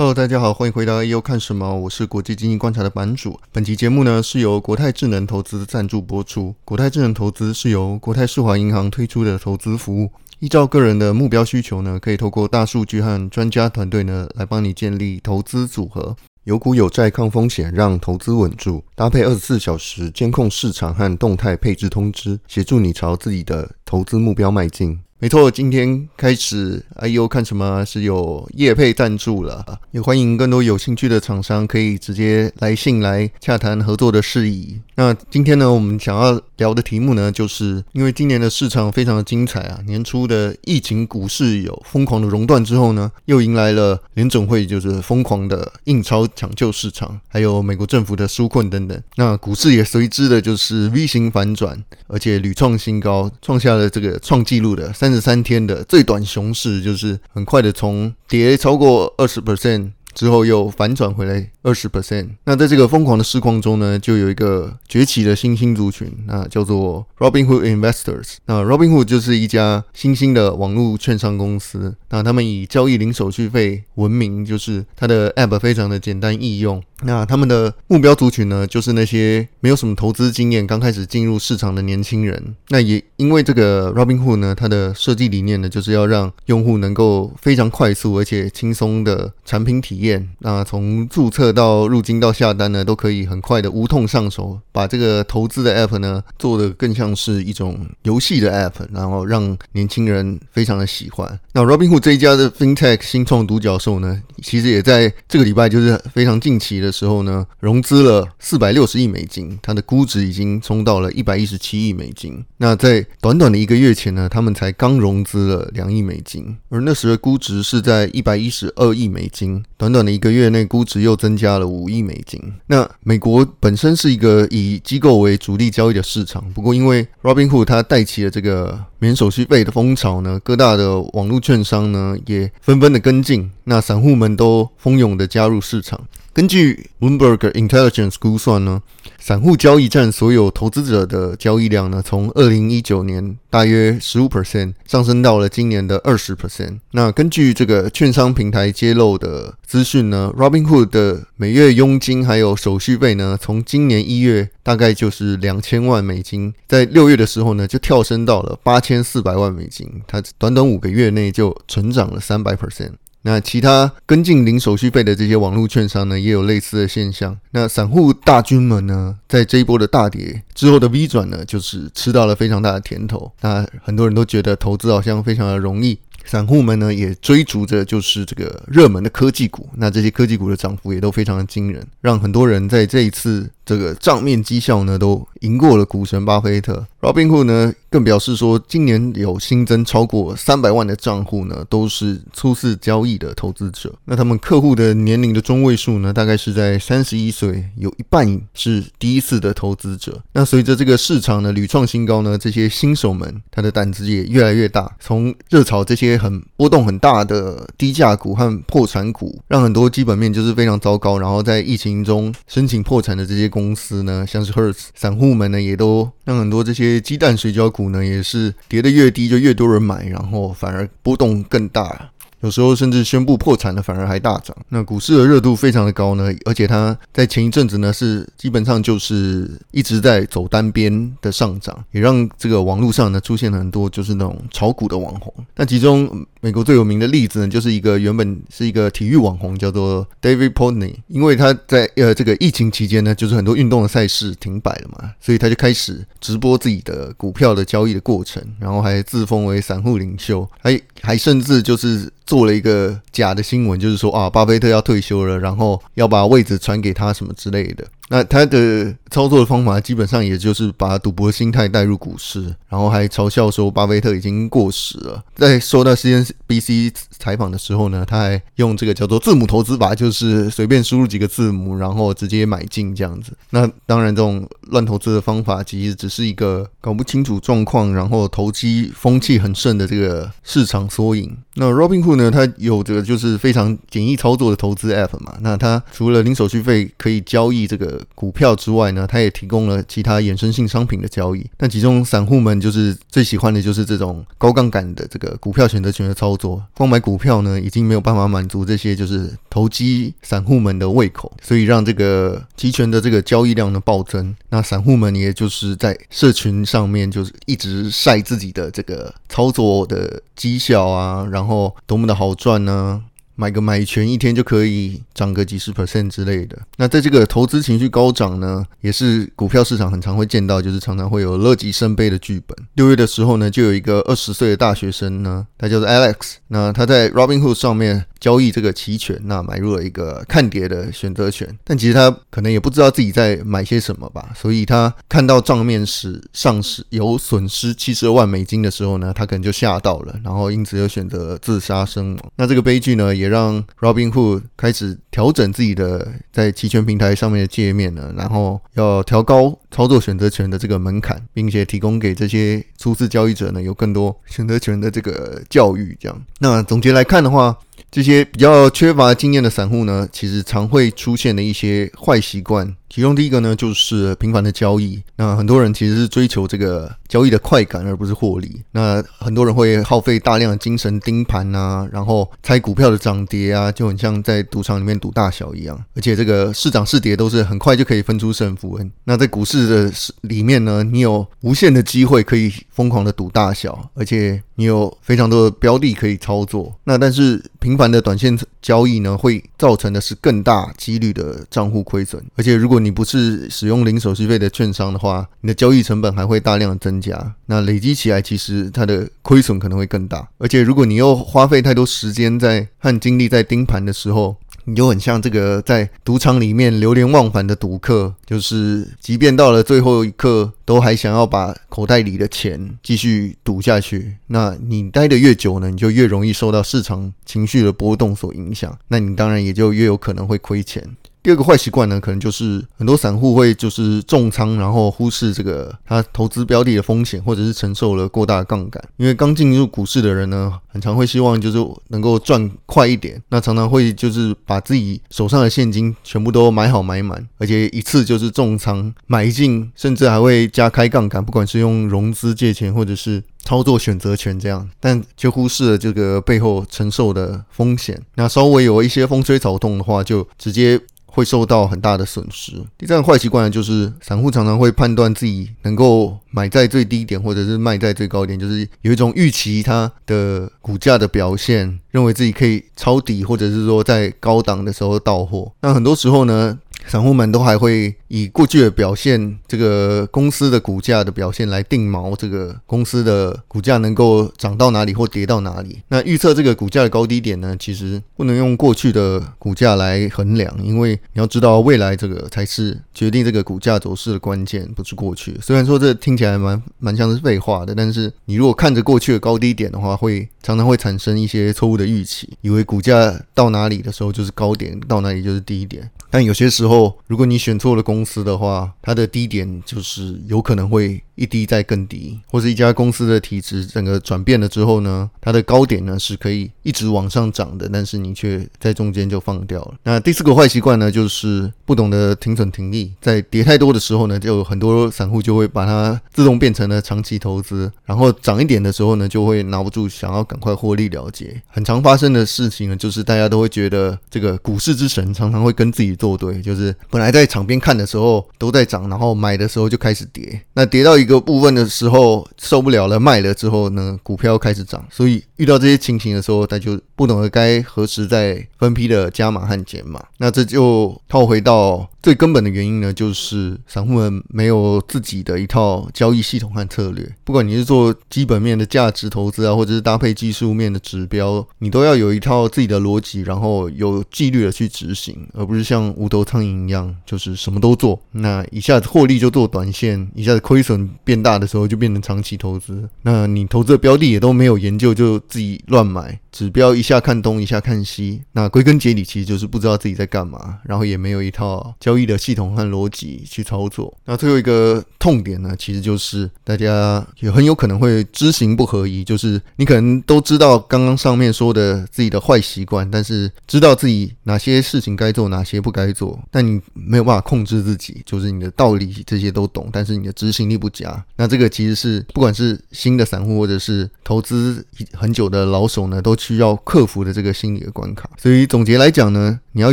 Hello，大家好，欢迎回到 AU 看什么，我是国际经济观察的版主。本期节目呢是由国泰智能投资赞助播出。国泰智能投资是由国泰世华银行推出的投资服务，依照个人的目标需求呢，可以透过大数据和专家团队呢来帮你建立投资组合，有股有债抗风险，让投资稳住。搭配二十四小时监控市场和动态配置通知，协助你朝自己的投资目标迈进。没错，今天开始，哎呦，看什么是有业配赞助了，也欢迎更多有兴趣的厂商可以直接来信来洽谈合作的事宜。那今天呢，我们想要聊的题目呢，就是因为今年的市场非常的精彩啊，年初的疫情股市有疯狂的熔断之后呢，又迎来了联总会就是疯狂的印钞抢救市场，还有美国政府的纾困等等，那股市也随之的就是 V 型反转，而且屡创新高，创下了这个创纪录的。三十三天的最短熊市，就是很快的从跌超过二十 percent。之后又反转回来二十 percent，那在这个疯狂的市况中呢，就有一个崛起的新兴族群，那叫做 Robinhood Investors。那 Robinhood 就是一家新兴的网络券商公司，那他们以交易零手续费闻名，就是它的 App 非常的简单易用。那他们的目标族群呢，就是那些没有什么投资经验、刚开始进入市场的年轻人。那也因为这个 Robinhood 呢，它的设计理念呢，就是要让用户能够非常快速而且轻松的产品体验。那从注册到入金到下单呢，都可以很快的无痛上手，把这个投资的 app 呢做的更像是一种游戏的 app，然后让年轻人非常的喜欢。那 Robinhood 这一家的 FinTech 新创独角兽呢，其实也在这个礼拜就是非常近期的时候呢，融资了四百六十亿美金，它的估值已经冲到了一百一十七亿美金。那在短短的一个月前呢，他们才刚融资了两亿美金，而那时的估值是在一百一十二亿美金，短短。的一个月内，估值又增加了五亿美金。那美国本身是一个以机构为主力交易的市场，不过因为 Robinhood 它带起了这个免手续费的风潮呢，各大的网络券商呢也纷纷的跟进，那散户们都蜂拥的加入市场。根据 Bloomberg Intelligence 估算呢，散户交易占所有投资者的交易量呢，从二零一九年大约十五 percent 上升到了今年的二十 percent。那根据这个券商平台揭露的资讯呢，Robinhood 的每月佣金还有手续费呢，从今年一月大概就是两千万美金，在六月的时候呢，就跳升到了八千四百万美金，它短短五个月内就成长了三百 percent。那其他跟进零手续费的这些网络券商呢，也有类似的现象。那散户大军们呢，在这一波的大跌之后的 V 转呢，就是吃到了非常大的甜头。那很多人都觉得投资好像非常的容易，散户们呢也追逐着就是这个热门的科技股。那这些科技股的涨幅也都非常的惊人，让很多人在这一次这个账面绩效呢都赢过了股神巴菲特。Robinhood 呢，更表示说，今年有新增超过三百万的账户呢，都是初次交易的投资者。那他们客户的年龄的中位数呢，大概是在三十一岁，有一半是第一次的投资者。那随着这个市场呢屡创新高呢，这些新手们他的胆子也越来越大。从热炒这些很波动很大的低价股和破产股，让很多基本面就是非常糟糕，然后在疫情中申请破产的这些公公司呢，像是 Hertz，散户们呢也都让很多这些。鸡蛋水饺股呢，也是跌得越低就越多人买，然后反而波动更大。有时候甚至宣布破产了反而还大涨，那股市的热度非常的高呢，而且它在前一阵子呢是基本上就是一直在走单边的上涨，也让这个网络上呢出现了很多就是那种炒股的网红。那其中美国最有名的例子呢，就是一个原本是一个体育网红，叫做 David Portnoy，因为他在呃这个疫情期间呢，就是很多运动的赛事停摆了嘛，所以他就开始直播自己的股票的交易的过程，然后还自封为散户领袖，还还甚至就是。做了一个假的新闻，就是说啊，巴菲特要退休了，然后要把位置传给他什么之类的。那他的操作的方法基本上也就是把赌博心态带入股市，然后还嘲笑说巴菲特已经过时了。在受到 CNBC 采访的时候呢，他还用这个叫做字母投资法，就是随便输入几个字母，然后直接买进这样子。那当然，这种乱投资的方法其实只是一个搞不清楚状况，然后投机风气很盛的这个市场缩影。那 Robinhood 呢，它有着就是非常简易操作的投资 App 嘛。那它除了零手续费可以交易这个。股票之外呢，它也提供了其他衍生性商品的交易。但其中散户们就是最喜欢的就是这种高杠杆的这个股票选择权的操作。光买股票呢，已经没有办法满足这些就是投机散户们的胃口，所以让这个期权的这个交易量呢暴增。那散户们也就是在社群上面就是一直晒自己的这个操作的绩效啊，然后多么的好赚呢？买个买权一天就可以涨个几十 percent 之类的。那在这个投资情绪高涨呢，也是股票市场很常会见到，就是常常会有乐极生悲的剧本。六月的时候呢，就有一个二十岁的大学生呢，他叫做 Alex，那他在 Robinhood 上面。交易这个期权，那买入了一个看跌的选择权，但其实他可能也不知道自己在买些什么吧，所以他看到账面是上市有损失七十二万美金的时候呢，他可能就吓到了，然后因此又选择自杀身亡。那这个悲剧呢，也让 Robinhood 开始调整自己的在期权平台上面的界面呢，然后要调高操作选择权的这个门槛，并且提供给这些初次交易者呢有更多选择权的这个教育。这样，那总结来看的话。这些比较缺乏经验的散户呢，其实常会出现的一些坏习惯。其中第一个呢，就是频繁的交易。那很多人其实是追求这个交易的快感，而不是获利。那很多人会耗费大量的精神盯盘啊，然后猜股票的涨跌啊，就很像在赌场里面赌大小一样。而且这个是涨是跌都是很快就可以分出胜负。那在股市的里面呢，你有无限的机会可以疯狂的赌大小，而且你有非常多的标的可以操作。那但是频繁的短线交易呢，会造成的是更大几率的账户亏损。而且如果你不是使用零手续费的券商的话，你的交易成本还会大量的增加。那累积起来，其实它的亏损可能会更大。而且，如果你又花费太多时间在和精力在盯盘的时候，你就很像这个在赌场里面流连忘返的赌客，就是即便到了最后一刻，都还想要把口袋里的钱继续赌下去。那你待得越久呢，你就越容易受到市场情绪的波动所影响。那你当然也就越有可能会亏钱。第二个坏习惯呢，可能就是很多散户会就是重仓，然后忽视这个他投资标的的风险，或者是承受了过大的杠杆。因为刚进入股市的人呢，很常会希望就是能够赚快一点，那常常会就是把自己手上的现金全部都买好买满，而且一次就是重仓买进，甚至还会加开杠杆，不管是用融资借钱，或者是操作选择权这样，但却忽视了这个背后承受的风险。那稍微有一些风吹草动的话，就直接。会受到很大的损失。第三个坏习惯呢，就是散户常常会判断自己能够买在最低点，或者是卖在最高点，就是有一种预期它的股价的表现，认为自己可以抄底，或者是说在高档的时候到货。那很多时候呢，散户们都还会以过去的表现，这个公司的股价的表现来定锚，这个公司的股价能够涨到哪里或跌到哪里。那预测这个股价的高低点呢，其实不能用过去的股价来衡量，因为你要知道未来这个才是决定这个股价走势的关键，不是过去。虽然说这听起来蛮蛮像是废话的，但是你如果看着过去的高低点的话，会常常会产生一些错误的预期，以为股价到哪里的时候就是高点，到哪里就是低点。但有些时候，如果你选错了公公司的话，它的低点就是有可能会一低再更低，或是一家公司的体质整个转变了之后呢，它的高点呢是可以一直往上涨的，但是你却在中间就放掉了。那第四个坏习惯呢，就是不懂得停损停利，在跌太多的时候呢，就很多散户就会把它自动变成了长期投资，然后涨一点的。时候呢，就会拿不住，想要赶快获利了结。很常发生的事情呢，就是大家都会觉得这个股市之神常常会跟自己作对，就是本来在场边看的。时候都在涨，然后买的时候就开始跌。那跌到一个部分的时候受不了了，卖了之后呢，股票开始涨。所以遇到这些情形的时候，他就不懂得该何时再分批的加码和减码。那这就套回到。最根本的原因呢，就是散户们没有自己的一套交易系统和策略。不管你是做基本面的价值投资啊，或者是搭配技术面的指标，你都要有一套自己的逻辑，然后有纪律的去执行，而不是像无头苍蝇一样，就是什么都做。那一下子获利就做短线，一下子亏损变大的时候就变成长期投资。那你投资的标的也都没有研究，就自己乱买，指标一下看东一下看西。那归根结底，其实就是不知道自己在干嘛，然后也没有一套交易的系统和逻辑去操作。那最后一个痛点呢，其实就是大家也很有可能会知行不合一，就是你可能都知道刚刚上面说的自己的坏习惯，但是知道自己哪些事情该做，哪些不该做，但你没有办法控制自己，就是你的道理这些都懂，但是你的执行力不佳。那这个其实是不管是新的散户或者是投资很久的老手呢，都需要克服的这个心理的关卡。所以总结来讲呢，你要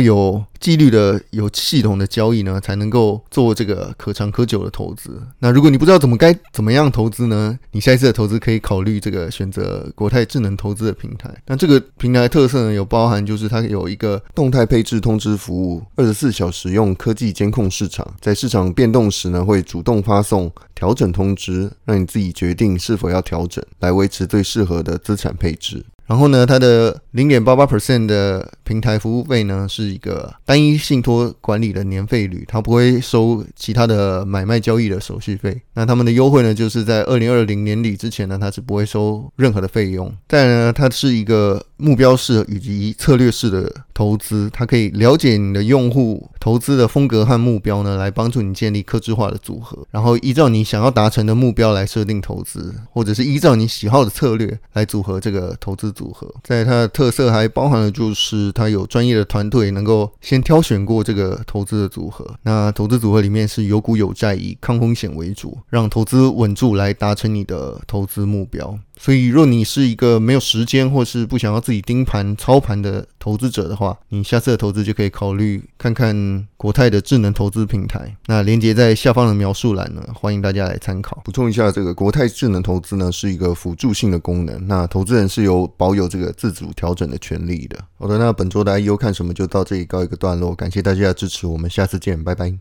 有纪律的、有系统的交易呢，才能够做这个可长可久的投资。那如果你不知道怎么该怎么样投资呢？你下一次的投资可以考虑这个选择国泰智能投资的平台。那这个平台的特色呢，有包含就是它有一个动态配置通知服务，二十四小时用科技监控市场，在市场变动时呢，会主动发送调整通知，让你自己决定是否要调整，来维持最适合的资产配置。然后呢，它的零点八八 percent 的平台服务费呢，是一个单一信托管理的年费率，它不会收其他的买卖交易的手续费。那他们的优惠呢，就是在二零二零年底之前呢，它是不会收任何的费用。再呢，它是一个目标式以及策略式的投资，它可以了解你的用户投资的风格和目标呢，来帮助你建立客制化的组合，然后依照你想要达成的目标来设定投资，或者是依照你喜好的策略来组合这个投资。组合，在它的特色还包含了，就是它有专业的团队能够先挑选过这个投资的组合。那投资组合里面是有股有债，以抗风险为主，让投资稳住来达成你的投资目标。所以，若你是一个没有时间或是不想要自己盯盘操盘的投资者的话，你下次的投资就可以考虑看看国泰的智能投资平台。那连接在下方的描述栏呢，欢迎大家来参考。补充一下，这个国泰智能投资呢是一个辅助性的功能，那投资人是有保有这个自主调整的权利的。好的，那本周的 I U 看什么就到这里告一个段落，感谢大家的支持，我们下次见，拜拜。